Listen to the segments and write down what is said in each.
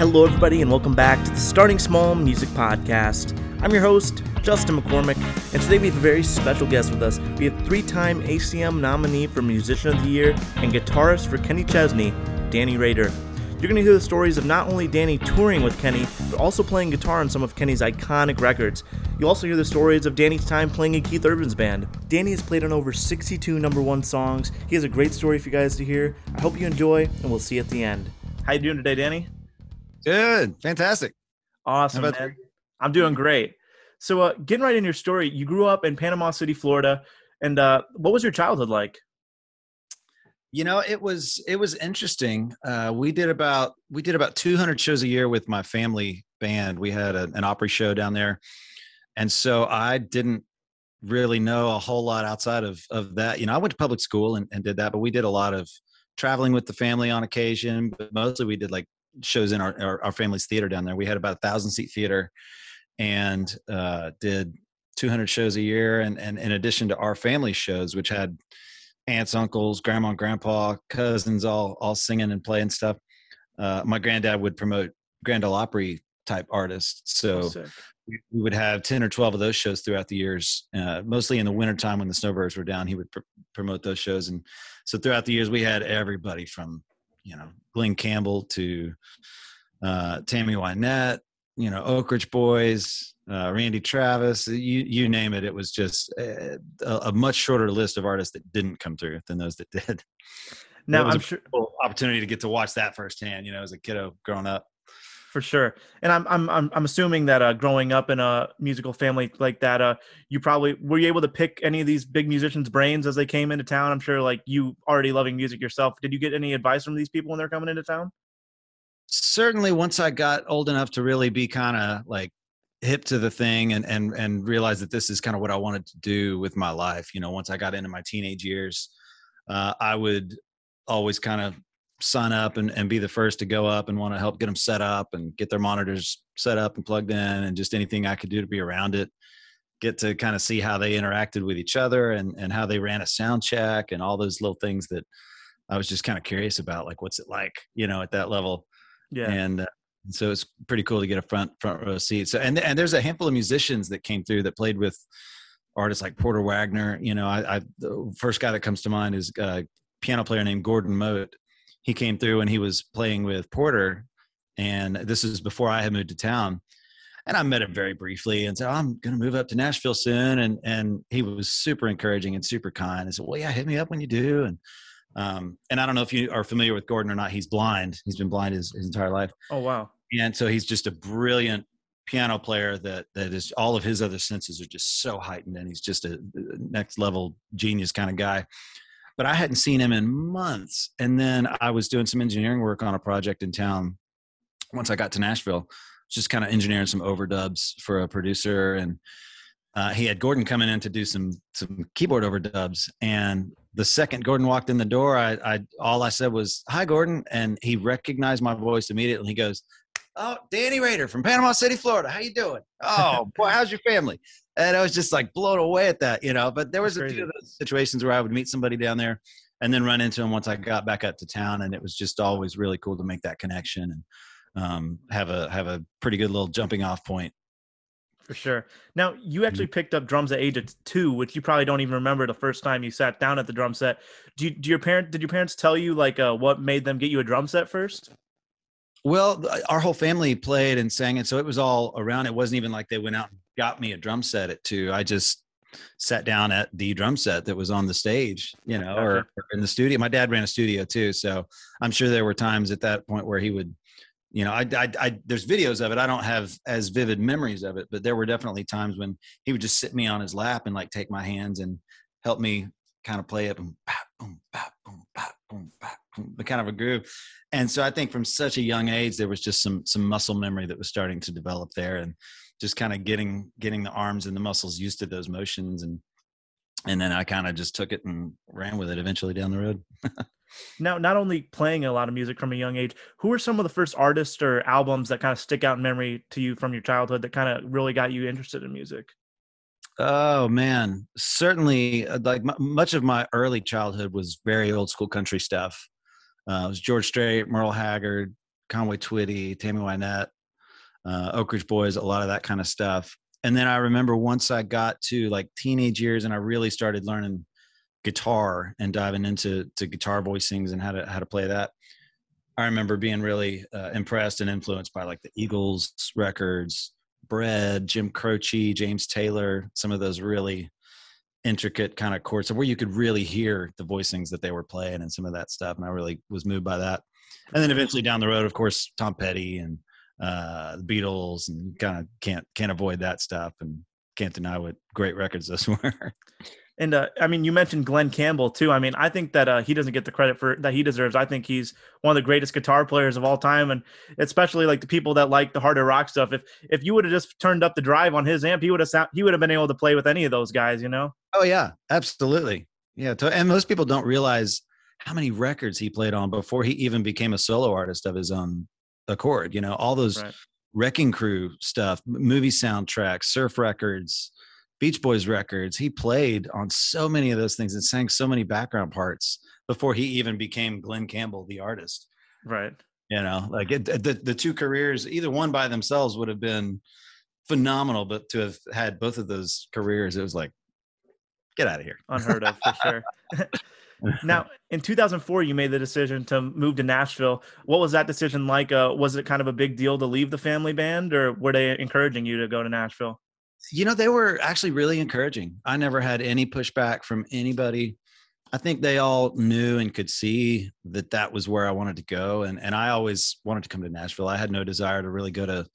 Hello, everybody, and welcome back to the Starting Small Music Podcast. I'm your host, Justin McCormick, and today we have a very special guest with us. We have three time ACM nominee for Musician of the Year and guitarist for Kenny Chesney, Danny Rader. You're going to hear the stories of not only Danny touring with Kenny, but also playing guitar on some of Kenny's iconic records. You'll also hear the stories of Danny's time playing in Keith Urban's band. Danny has played on over 62 number one songs. He has a great story for you guys to hear. I hope you enjoy, and we'll see you at the end. How you doing today, Danny? Good, fantastic. Awesome, man. I'm doing great. So, uh, getting right in your story, you grew up in Panama City, Florida, and uh, what was your childhood like? You know, it was it was interesting. Uh, we did about we did about 200 shows a year with my family band. We had a, an Opry show down there, and so I didn't really know a whole lot outside of of that. You know, I went to public school and, and did that, but we did a lot of traveling with the family on occasion. But mostly, we did like shows in our, our, our family's theater down there. We had about a thousand seat theater and uh, did 200 shows a year. And, and in addition to our family shows, which had aunts, uncles, grandma, and grandpa, cousins, all, all singing and playing stuff. Uh, my granddad would promote Grand Ole Opry type artists. So oh, we, we would have 10 or 12 of those shows throughout the years, uh, mostly in the wintertime when the snowbirds were down, he would pr- promote those shows. And so throughout the years, we had everybody from you know Glen Campbell to uh, Tammy Wynette, you know Oak Ridge Boys, uh, Randy Travis, you you name it. It was just a, a, much shorter list of artists that didn't come through than those that did. Now I'm sure opportunity to get to watch that firsthand. You know, as a kiddo growing up for sure. And I'm I'm I'm, I'm assuming that uh, growing up in a musical family like that, uh, you probably were you able to pick any of these big musicians' brains as they came into town. I'm sure, like you already loving music yourself. Did you get any advice from these people when they're coming into town? Certainly, once I got old enough to really be kind of like hip to the thing and and and realize that this is kind of what I wanted to do with my life. You know, once I got into my teenage years, uh, I would always kind of sign up and, and be the first to go up and want to help get them set up and get their monitors set up and plugged in and just anything I could do to be around it. Get to kind of see how they interacted with each other and, and how they ran a sound check and all those little things that I was just kind of curious about, like what's it like, you know, at that level. Yeah. And uh, so it's pretty cool to get a front front row seat. So and and there's a handful of musicians that came through that played with artists like Porter Wagoner. You know, I, I the first guy that comes to mind is a piano player named Gordon Mote, he came through and he was playing with Porter, and this is before I had moved to town. And I met him very briefly and said, oh, "I'm going to move up to Nashville soon." And and he was super encouraging and super kind. I said, "Well, yeah, hit me up when you do." And um, and I don't know if you are familiar with Gordon or not. He's blind. He's been blind his, his entire life. Oh wow! And so he's just a brilliant piano player that that is all of his other senses are just so heightened, and he's just a next level genius kind of guy but I hadn't seen him in months. And then I was doing some engineering work on a project in town. Once I got to Nashville, just kind of engineering some overdubs for a producer, and uh, he had Gordon coming in to do some some keyboard overdubs. And the second Gordon walked in the door, I, I all I said was "Hi, Gordon," and he recognized my voice immediately. He goes, "Oh, Danny Rader from Panama City, Florida. How you doing? Oh, boy, how's your family?" And I was just like blown away at that, you know. But there was That's a few of those situations where I would meet somebody down there and then run into them once I got back up to town, and it was just always really cool to make that connection and um, have a have a pretty good little jumping off point. For sure. Now you actually mm-hmm. picked up drums at age of two, which you probably don't even remember the first time you sat down at the drum set. Do, you, do your parent did your parents tell you like uh, what made them get you a drum set first? Well, our whole family played and sang it, so it was all around. It wasn't even like they went out and got me a drum set at two. I just sat down at the drum set that was on the stage, you know, or, or, in the studio. My dad ran a studio too, so I'm sure there were times at that point where he would, you know, I, I, I there's videos of it. I don't have as vivid memories of it, but there were definitely times when he would just sit me on his lap and like take my hands and help me kind of play it, boom, bap, boom, bap, boom, bap, boom, bap, boom, the kind of a groove and so I think from such a young age there was just some some muscle memory that was starting to develop there, and just kind of getting getting the arms and the muscles used to those motions, and and then I kind of just took it and ran with it eventually down the road. now, not only playing a lot of music from a young age, who are some of the first artists or albums that kind of stick out in memory to you from your childhood that kind of really got you interested in music? Oh man, certainly. Uh, like m- much of my early childhood was very old school country stuff. Uh, it was George Strait, Merle Haggard, Conway Twitty, Tammy Wynette, uh, Oak Ridge Boys, a lot of that kind of stuff. And then I remember once I got to like teenage years and I really started learning guitar and diving into to guitar voicings and how to how to play that. I remember being really uh, impressed and influenced by like the Eagles records, Bread, Jim Croce, James Taylor, some of those really intricate kind of chords where you could really hear the voicings that they were playing and some of that stuff. And I really was moved by that. And then eventually down the road, of course, Tom Petty and uh, the Beatles, and kind of can't can't avoid that stuff, and can't deny what great records those were. And uh, I mean, you mentioned Glen Campbell too. I mean, I think that uh, he doesn't get the credit for that he deserves. I think he's one of the greatest guitar players of all time, and especially like the people that like the harder rock stuff. If if you would have just turned up the drive on his amp, he would have sound, he would have been able to play with any of those guys. You know? Oh yeah, absolutely. Yeah, and most people don't realize how many records he played on before he even became a solo artist of his own accord. You know, all those right. Wrecking Crew stuff, movie soundtracks, surf records Beach Boys records. He played on so many of those things and sang so many background parts before he even became Glen Campbell, the artist. Right. You know, like it, the the two careers, either one by themselves would have been phenomenal, but to have had both of those careers, it was like, get out of here. Unheard of for sure. now, in 2004, you made the decision to move to Nashville. What was that decision like? Uh, was it kind of a big deal to leave the family band, or were they encouraging you to go to Nashville? You know, they were actually really encouraging. I never had any pushback from anybody. I think they all knew and could see that that was where I wanted to go. And, and I always wanted to come to Nashville. I had no desire to really go to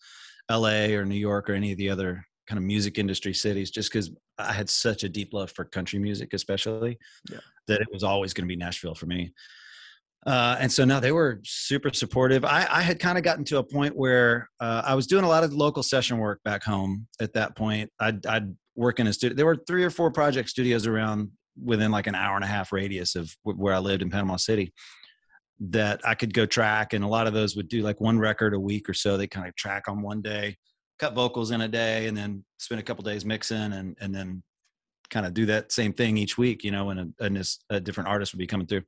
LA or New York or any of the other kind of music industry cities just because I had such a deep love for country music, especially yeah. that it was always going to be Nashville for me. Uh, and so now they were super supportive. I, I had kind of gotten to a point where uh, I was doing a lot of local session work back home. At that point, I'd, I'd work in a studio. There were three or four project studios around within like an hour and a half radius of where I lived in Panama City that I could go track. And a lot of those would do like one record a week or so. They kind of track on one day, cut vocals in a day, and then spend a couple days mixing, and and then kind of do that same thing each week. You know, and a, and a different artist would be coming through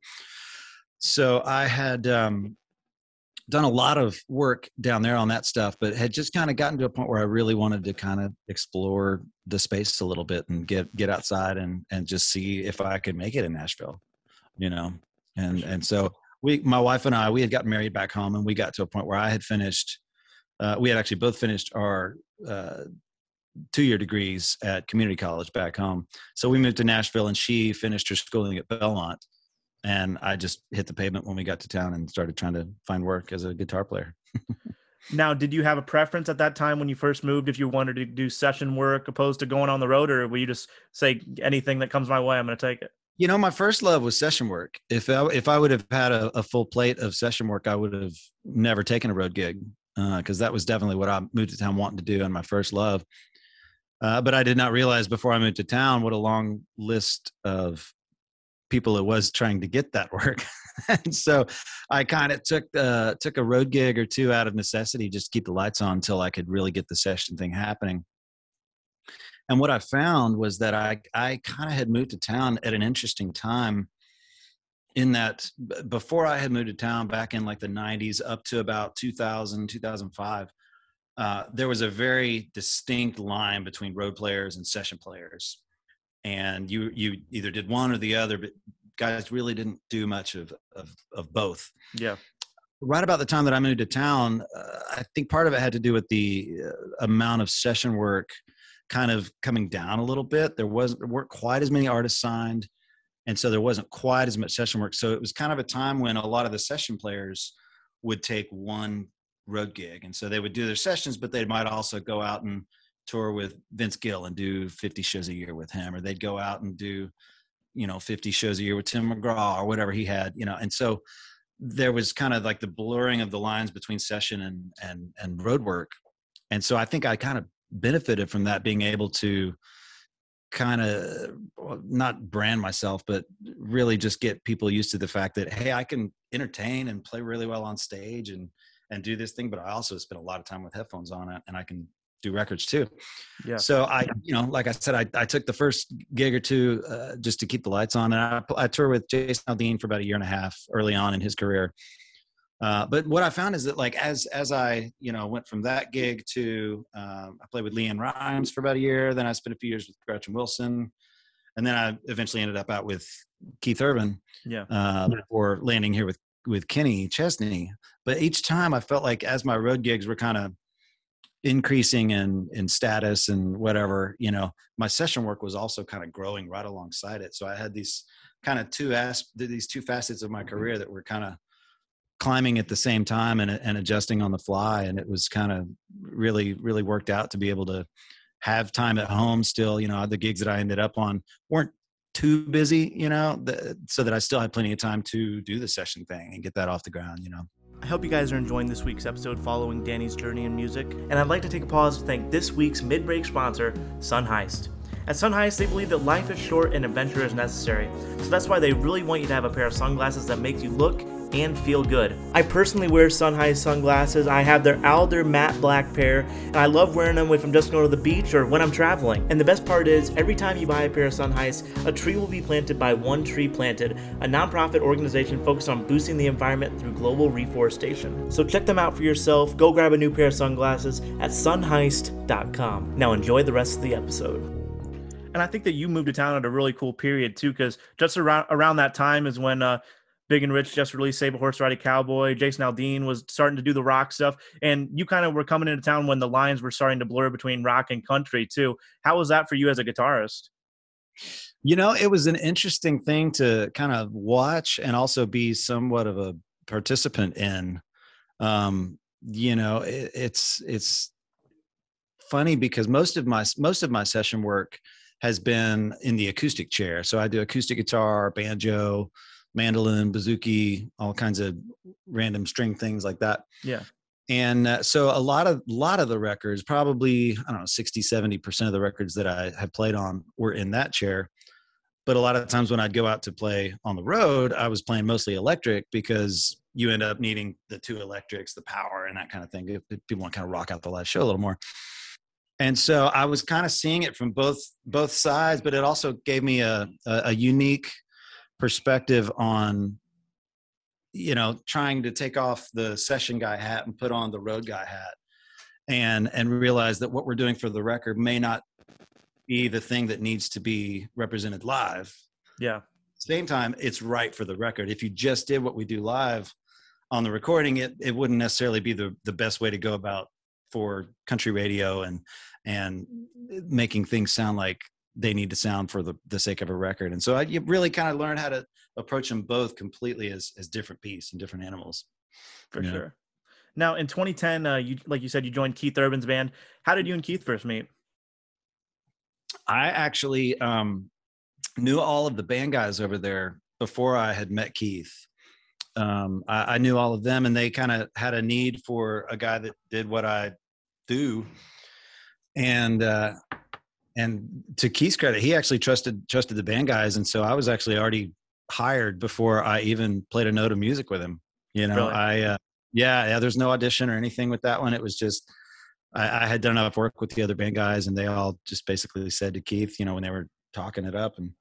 so I had um, done a lot of work down there on that stuff, but had just kind of gotten to a point where I really wanted to kind of explore the space a little bit and get get outside and and just see if I could make it in Nashville, you know. And and so we, my wife and I, we had gotten married back home, and we got to a point where I had finished. Uh, we had actually both finished our uh, two year degrees at community college back home. So we moved to Nashville, and she finished her schooling at Belmont and I just hit the pavement when we got to town and started trying to find work as a guitar player. now, did you have a preference at that time when you first moved if you wanted to do session work opposed to going on the road, or will you just say anything that comes my way, I'm going to take it? You know, my first love was session work. If I, if I would have had a, a full plate of session work, I would have never taken a road gig because uh, that was definitely what I moved to town wanting to do and my first love. Uh, but I did not realize before I moved to town what a long list of people it was trying to get that work. and so I kind of took uh, took a road gig or two out of necessity just to keep the lights on until I could really get the session thing happening. And what I found was that I I kind of had moved to town at an interesting time in that before I had moved to town back in like the 90s up to about 2000 2005 uh, there was a very distinct line between road players and session players. And you you either did one or the other but guys really didn't do much of of, of both. Yeah. Right about the time that i moved to town uh, i think part of it had to do with the uh, amount of session work kind of coming down a little bit. There wasn't there weren't quite as many artists signed and so there wasn't quite as much session work so it was kind of a time when a lot of the session players would take one road gig and so they would do their sessions but they might also go out and tour with Vince Gill and do 50 shows a year with him, or they'd go out and do, you know, 50 shows a year with Tim McGraw or whatever he had, you know. And so there was kind of like the blurring of the lines between session and and and road work. And so I think I kind of benefited from that being able to kind of not brand myself but really just get people used to the fact that hey I can entertain and play really well on stage and and do this thing but I also spend a lot of time with headphones on it and I can do records too. Yeah. So I, you know, like I said, I, I took the first gig or two uh, just to keep the lights on, and I, I toured with Jason Aldean for about a year and a half early on in his career. Uh, but what I found is that like as as I you know went from that gig to um, I played with LeAnn Rimes for about a year. Then I spent a few years with Gretchen Wilson, and then I eventually ended up out with Keith Urban. Yeah. Uh, before landing here with with Kenny Chesney. But each time I felt like as my road gigs were kind of increasing in in status and whatever, you know, my session work was also kind of growing right alongside it. So I had these kind of two as these two facets of my career that were kind of climbing at the same time and, and adjusting on the fly and it was kind of really really worked out to be able to have time at home still you know the gigs that i ended up on weren't too busy you know the, so that i still had plenty of time to do the session thing and get that off the ground you know I hope you guys are enjoying this week's episode following Danny's journey in music, and I'd like to take a pause to thank this week's mid break sponsor, Sun Heist. At Sun Heist, they believe that life is short and adventure is necessary, so that's why they really want you to have a pair of sunglasses that make you look and feel good. I personally wear Sun sunglasses. I have their Alder matte black pair, and I love wearing them if I'm just going to the beach or when I'm traveling. And the best part is, every time you buy a pair of Sun a tree will be planted by One Tree Planted, a nonprofit organization focused on boosting the environment through global reforestation. So check them out for yourself. Go grab a new pair of sunglasses at sunheist.com. Now enjoy the rest of the episode. And I think that you moved to town at a really cool period too, because just around around that time is when uh, Big and Rich just released a Horse Ride a Cowboy. Jason Aldean was starting to do the rock stuff. And you kind of were coming into town when the lines were starting to blur between rock and country, too. How was that for you as a guitarist? You know, it was an interesting thing to kind of watch and also be somewhat of a participant in. Um, you know, it, it's it's funny because most of my most of my session work has been in the acoustic chair. So I do acoustic guitar, banjo, mandolin, bouzouki, all kinds of random string things like that. Yeah. And uh, so a lot of a lot of the records, probably I don't know, 60, 70% of the records that I had played on were in that chair. But a lot of times when I'd go out to play on the road, I was playing mostly electric because you end up needing the two electrics, the power, and that kind of thing. People want to kind of rock out the live show a little more. And so I was kind of seeing it from both both sides, but it also gave me a, a, a unique perspective on you know trying to take off the session guy hat and put on the road guy hat and and realize that what we're doing for the record may not be the thing that needs to be represented live. Yeah. Same time it's right for the record. If you just did what we do live on the recording it it wouldn't necessarily be the the best way to go about for country radio and and making things sound like they need to sound for the, the sake of a record. And so I, you really kind of learned how to approach them both completely as, as different beasts and different animals. For sure. Now in 2010, uh, you, like you said, you joined Keith Urban's band. How did you and Keith first meet? I actually um, knew all of the band guys over there before I had met Keith. Um, I, I, knew all of them, and they kind of had a need for a guy that did what I do. And uh, and to Keith's credit, he actually trusted trusted the band guys, and so I was actually already hired before I even played a note of music with him. You know, really? I uh, yeah, yeah. There's no audition or anything with that one. It was just I, I, had done enough work with the other band guys, and they all just basically said to Keith, you know, when they were talking it up, and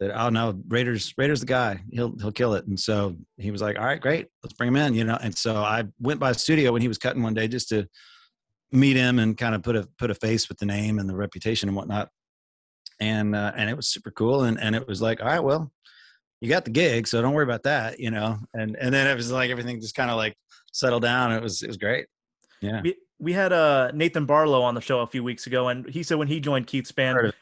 said, "Oh no, Rader's, Rader's, the guy. He'll he'll kill it." And so he was like, "All right, great, let's bring him in." You know, and so I went by the studio when he was cutting one day just to meet him and kind of put a put a face with the name and the reputation and whatnot. And uh, and it was super cool. And and it was like, all right, well, you got the gig, so don't worry about that, you know. And and then it was like everything just kind of like settled down. It was it was great. Yeah. We we had uh Nathan Barlow on the show a few weeks ago, and he said when he joined Keith's band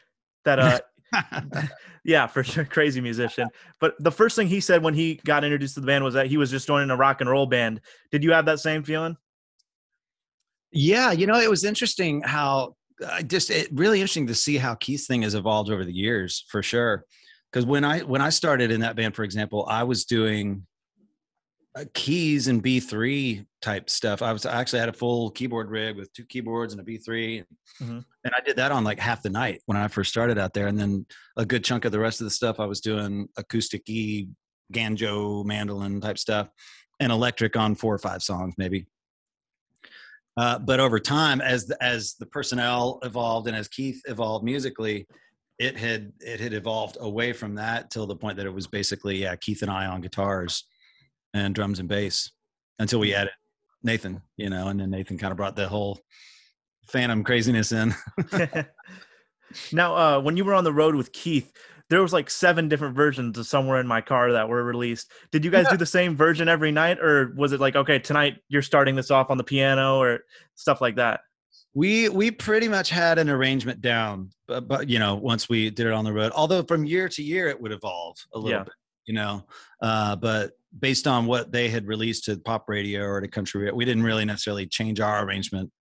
that uh yeah, for sure, crazy musician. But the first thing he said when he got introduced to the band was that he was just joining a rock and roll band. Did you have that same feeling? Yeah, you know, it was interesting how I just it really interesting to see how Keith's thing has evolved over the years for sure. Because when I when I started in that band, for example, I was doing uh, keys and B3 type stuff. I was I actually had a full keyboard rig with two keyboards and a B3, mm-hmm. and I did that on like half the night when I first started out there. And then a good chunk of the rest of the stuff I was doing acoustic e, banjo, mandolin type stuff, and electric on four or five songs maybe. Uh, but over time, as the, as the personnel evolved and as Keith evolved musically, it had it had evolved away from that till the point that it was basically yeah Keith and I on guitars and drums and bass. until we added Nathan, you know, and then Nathan kind of brought the whole phantom craziness in. now, uh, when you were on the road with Keith, there was like seven different versions of somewhere in my car that were released. Did you guys yeah. do the same version every night, or was it like okay, tonight you're starting this off on the piano or stuff like that? We we pretty much had an arrangement down, but, but you know, once we did it on the road. Although from year to year it would evolve a little yeah. bit, you know. Uh, but based on what they had released to pop radio or to country we didn't really necessarily change our arrangement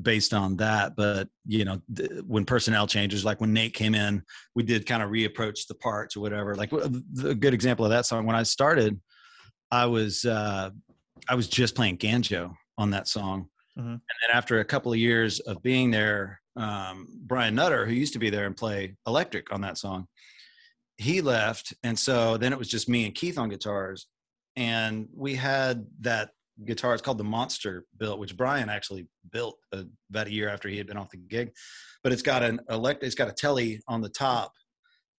based on that but you know th- when personnel changes like when nate came in we did kind of reapproach the parts or whatever like a good example of that song when i started i was uh i was just playing ganjo on that song mm-hmm. and then after a couple of years of being there um brian nutter who used to be there and play electric on that song he left and so then it was just me and keith on guitars and we had that guitar. It's called the Monster built, which Brian actually built uh, about a year after he had been off the gig. But it's got an elect, it's got a Tele on the top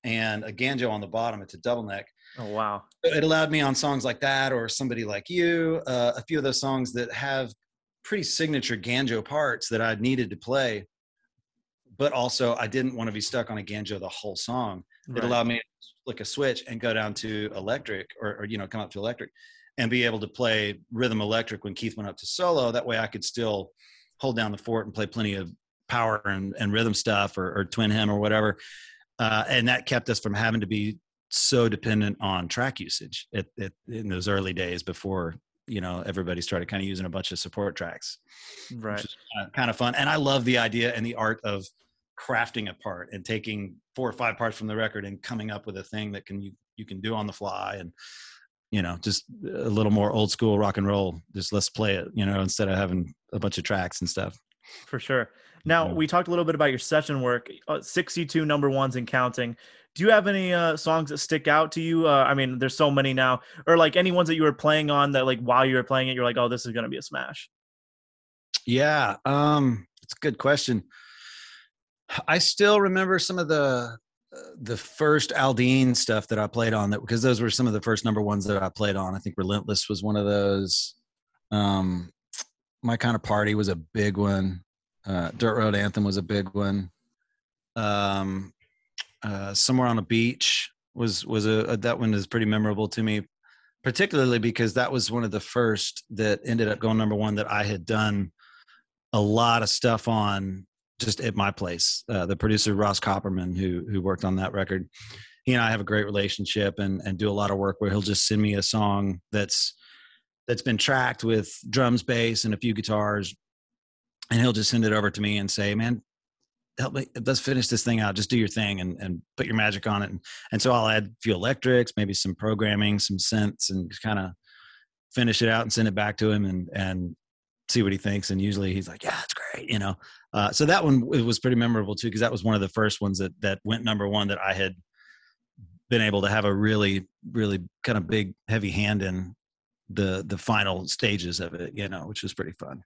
and a Ganjo on the bottom. It's a double neck. Oh wow! It allowed me on songs like that, or somebody like you, uh, a few of those songs that have pretty signature Ganjo parts that I needed to play. But also, I didn't want to be stuck on a Ganjo the whole song. Right. It allowed me to flick a switch and go down to electric, or, or you know, come up to electric and be able to play rhythm electric when Keith went up to solo. That way I could still hold down the fort and play plenty of power and, and rhythm stuff or, or twin him or whatever. Uh, and that kept us from having to be so dependent on track usage at, at, in those early days before you know everybody started kind of using a bunch of support tracks right kind of, kind of fun and i love the idea and the art of crafting a part and taking four or five parts from the record and coming up with a thing that can you you can do on the fly and you know, just a little more old school rock and roll. Just let's play it, you know, instead of having a bunch of tracks and stuff. For sure. Now yeah. we talked a little bit about your session work, uh, 62 number ones and counting. Do you have any uh, songs that stick out to you? Uh, I mean, there's so many now, or like any ones that you were playing on that, like while you were playing it, you're like, oh, this is gonna be a smash. Yeah, um, it's a good question. I still remember some of the the first Aldean stuff that I played on that because those were some of the first number ones that I played on. I think Relentless was one of those. Um, My kind of party was a big one. Uh, Dirt Road Anthem was a big one. Um, uh, Somewhere on a Beach was was a, a that one is pretty memorable to me, particularly because that was one of the first that ended up going number one that I had done a lot of stuff on just at my place. Uh, the producer Ross Copperman, who who worked on that record, he and I have a great relationship and and do a lot of work where he'll just send me a song that's that's been tracked with drums, bass, and a few guitars, and he'll just send it over to me and say, "Man, help me let's finish this thing out. Just do your thing and, and put your magic on it. And, and so i'll add a few electrics maybe some programming some synths and kind of finish it out and send it back to him and and see what he thinks. And usually he's like yeah it's great you know? Uh, so that one it was pretty memorable too because that was one of the first ones that that went number one that I had been able to have a really really kind of big heavy hand in the the final stages of it you know which was pretty fun.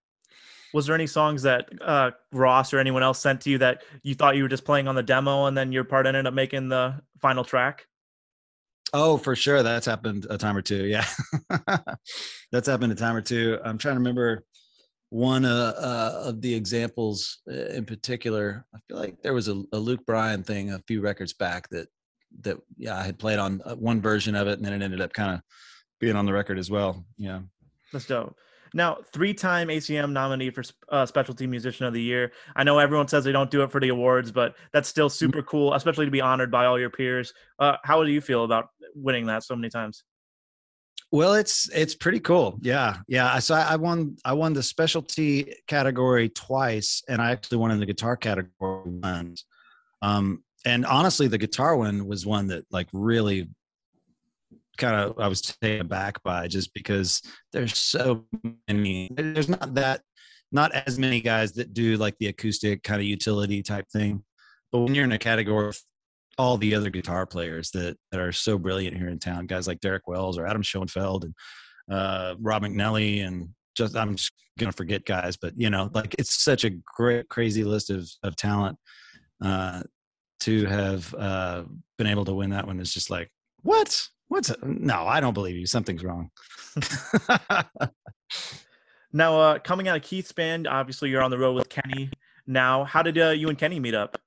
Was there any songs that uh, ross or anyone else sent to you that you thought you were just playing on the demo and then your part ended up making the final track? Oh for sure. That's happened a time or two yeah. That's happened a time or two. I'm trying to remember one uh, uh, of the examples uh, in particular, I feel like there was a, a, Luke Bryan thing a few records back that that yeah I had played on uh, one version of it, and then it ended up kind of being on the record as well. Yeah, that's dope. Now, three-time ACM nominee for uh, Specialty Musician of the Year. I know everyone says they don't do it for the awards, but that's still mm. super cool, especially to be honored by all your peers. Uh, how do you feel about winning that so many times? Well, it's it's pretty cool. Yeah, yeah. So I, I won I won the specialty category twice, and I actually won in the guitar category once. Um, and honestly, the guitar one was one that like really kind of I was taken aback by just because there's so many. There's not that not as many guys that do like the acoustic kind of utility type thing. But when you're in a category all the other guitar players that that are so brilliant here in town, guys like Derek Wells or Adam Shoenfeld and uh, Rob McNelly, and just I'm just gonna forget guys, but you know, like it's such a great, crazy list of of talent. Uh, to have uh, been able to win that one is just like what What's no? I don't believe you. Something's wrong. now, uh, coming out of Keith's band, obviously you're on the road with Kenny. Now, how did uh, you and Kenny meet up?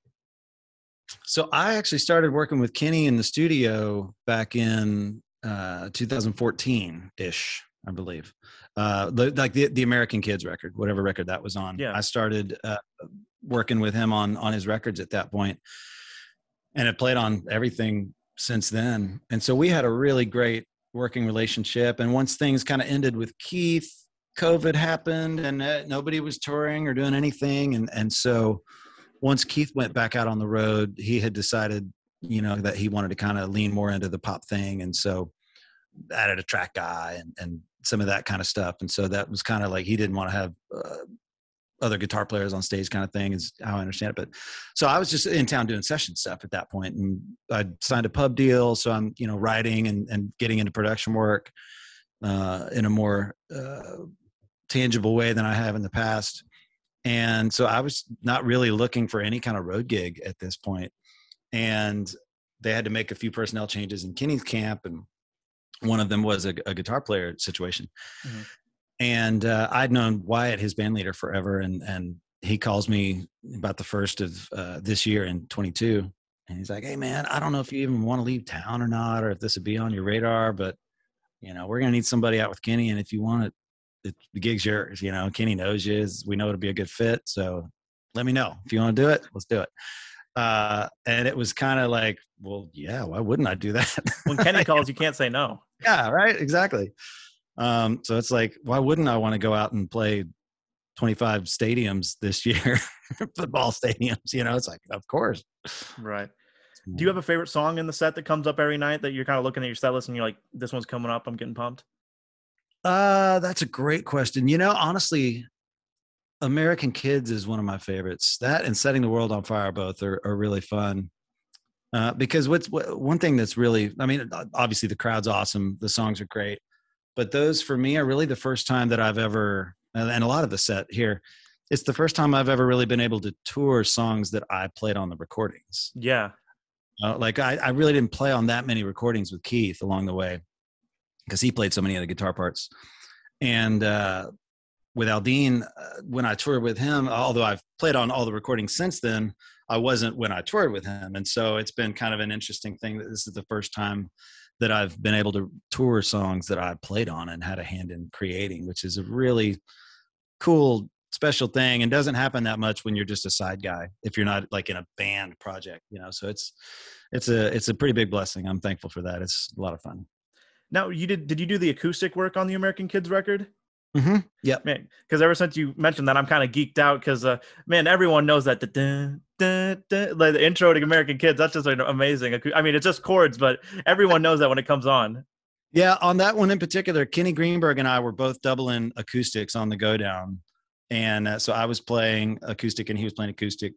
So I actually started working with Kenny in the studio back in uh, 2014 ish, I believe. Uh, the, like the the American Kids record, whatever record that was on. Yeah. I started uh, working with him on on his records at that point, and it played on everything since then. And so we had a really great working relationship. And once things kind of ended with Keith, COVID happened, and uh, nobody was touring or doing anything. And and so once Keith went back out on the road, he had decided, you know, that he wanted to kind of lean more into the pop thing, and so added a track guy and and some of that kind of stuff. And so that was kind of like he didn't want to have uh, other guitar players on stage kind of thing is how I understand it. But so I was just in town doing session stuff at that point and I signed a pub deal. So I'm, you know, writing and, and getting into production work uh, in a more uh, tangible way than I have in the past. And so I was not really looking for any kind of road gig at this point. And they had to make a few personnel changes in Kenny's camp. And one of them was a, a guitar player situation. Mm-hmm and uh, I'd known Wyatt, his band leader, forever, and and he calls me about the first of uh, this year in 22, and he's like, "Hey, man, I don't know if you even want to leave town or not, or if this would be on your radar, but you know, we're gonna need somebody out with Kenny, and if you want it, it the gig's yours. You know, Kenny knows you. We know it'll be a good fit, so let me know if you want to do it. Let's do it." Uh, and it was kind of like, well, yeah, why wouldn't I do that? when Kenny calls, you can't say no. Yeah, right. Exactly. Um, so it's like, why wouldn't I want to go out and play 25 stadiums this year, football stadiums? You know, it's like, of course. Right. Do you have a favorite song in the set that comes up every night that you're kind of looking at your set list and you're like, this one's coming up, I'm getting pumped? Uh, that's a great question. You know, honestly, American Kids is one of my favorites. That and Setting the World on Fire both are, are really fun. Uh, because what's what, one thing that's really, I mean, obviously the crowd's awesome, the songs are great, but those for me are really the first time that I've ever, and a lot of the set here, it's the first time I've ever really been able to tour songs that I played on the recordings. Yeah. Uh, like I, I really didn't play on that many recordings with Keith along the way because he played so many of the guitar parts. And uh, with Aldean, uh, when I toured with him, although I've played on all the recordings since then, I wasn't when I toured with him. And so it's been kind of an interesting thing that this is the first time that I've been able to tour songs that I played on and had a hand in creating, which is a really cool, special thing and doesn't happen that much when you're just a side guy if you're not like in a band project, you know. So it's it's a it's a pretty big blessing. I'm thankful for that. It's a lot of fun. Now, you did did you do the acoustic work on the American Kids record? Mm-hmm. Yeah, man. Because ever since you mentioned that, I'm kind of geeked out. Because uh, man, everyone knows that the like the intro to American Kids. That's just amazing. I mean, it's just chords, but everyone knows that when it comes on. Yeah, on that one in particular, Kenny Greenberg and I were both doubling acoustics on the go down, and uh, so I was playing acoustic and he was playing acoustic,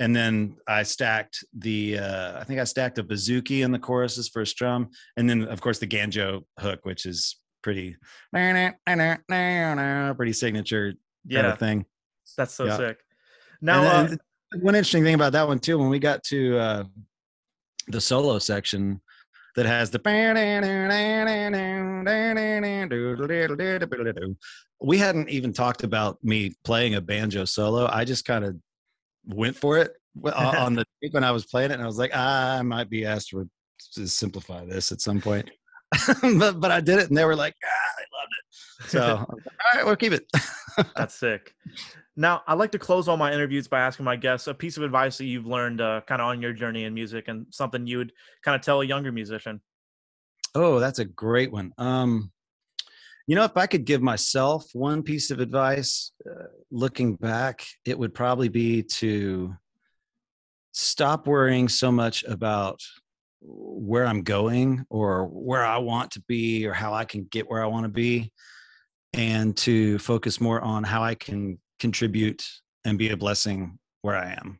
and then I stacked the uh, I think I stacked a bouzouki in the choruses for a strum, and then of course the banjo hook, which is pretty pretty signature yeah. kind of thing. That's so yeah. sick. Now, and, uh, one interesting thing about that one too, when we got to uh, the solo section that has the we hadn't even talked about me playing a banjo solo. I just kind of went for it on the when I was playing it, and I was like, ah, I might be asked to, to simplify this at some point. but but I did it, and they were like, ah, they loved it. So all right, we'll keep it. That's sick. Now, I like to close all my interviews by asking my guests a piece of advice that you've learned uh, kind of on your journey in music and something you would kind of tell a younger musician. Oh, that's a great one. Um, you know, if I could give myself one piece of advice, uh, looking back, it would probably be to stop worrying so much about where I'm going or where I want to be or how I can get where I want to be and to focus more on how I can contribute and be a blessing where I am.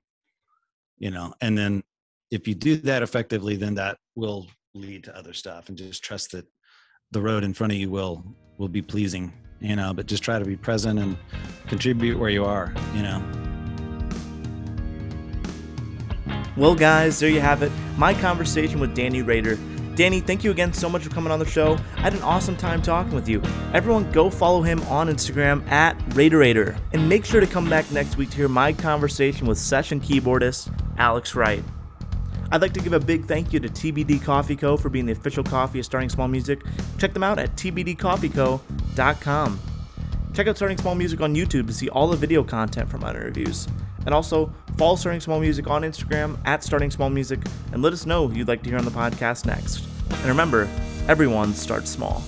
You know, and then if you do that effectively, then that will lead to other stuff and just trust that the road in front of you will will be pleasing, you know, but just try to be present and contribute where you are, you know. Well, guys, there you have it. My conversation with Danny Rader. Danny, thank you again so much for coming on the show. I had an awesome time talking with you. Everyone, go follow him on Instagram at Raderator. And make sure to come back next week to hear my conversation with session keyboardist Alex Wright. I'd like to give a big thank you to TBD Coffee Co. for being the official coffee of Starting Small Music. Check them out at tbdcoffeeco.com. Check out Starting Small Music on YouTube to see all the video content from my interviews. And also, follow Starting Small Music on Instagram at Starting Small Music and let us know who you'd like to hear on the podcast next. And remember, everyone starts small.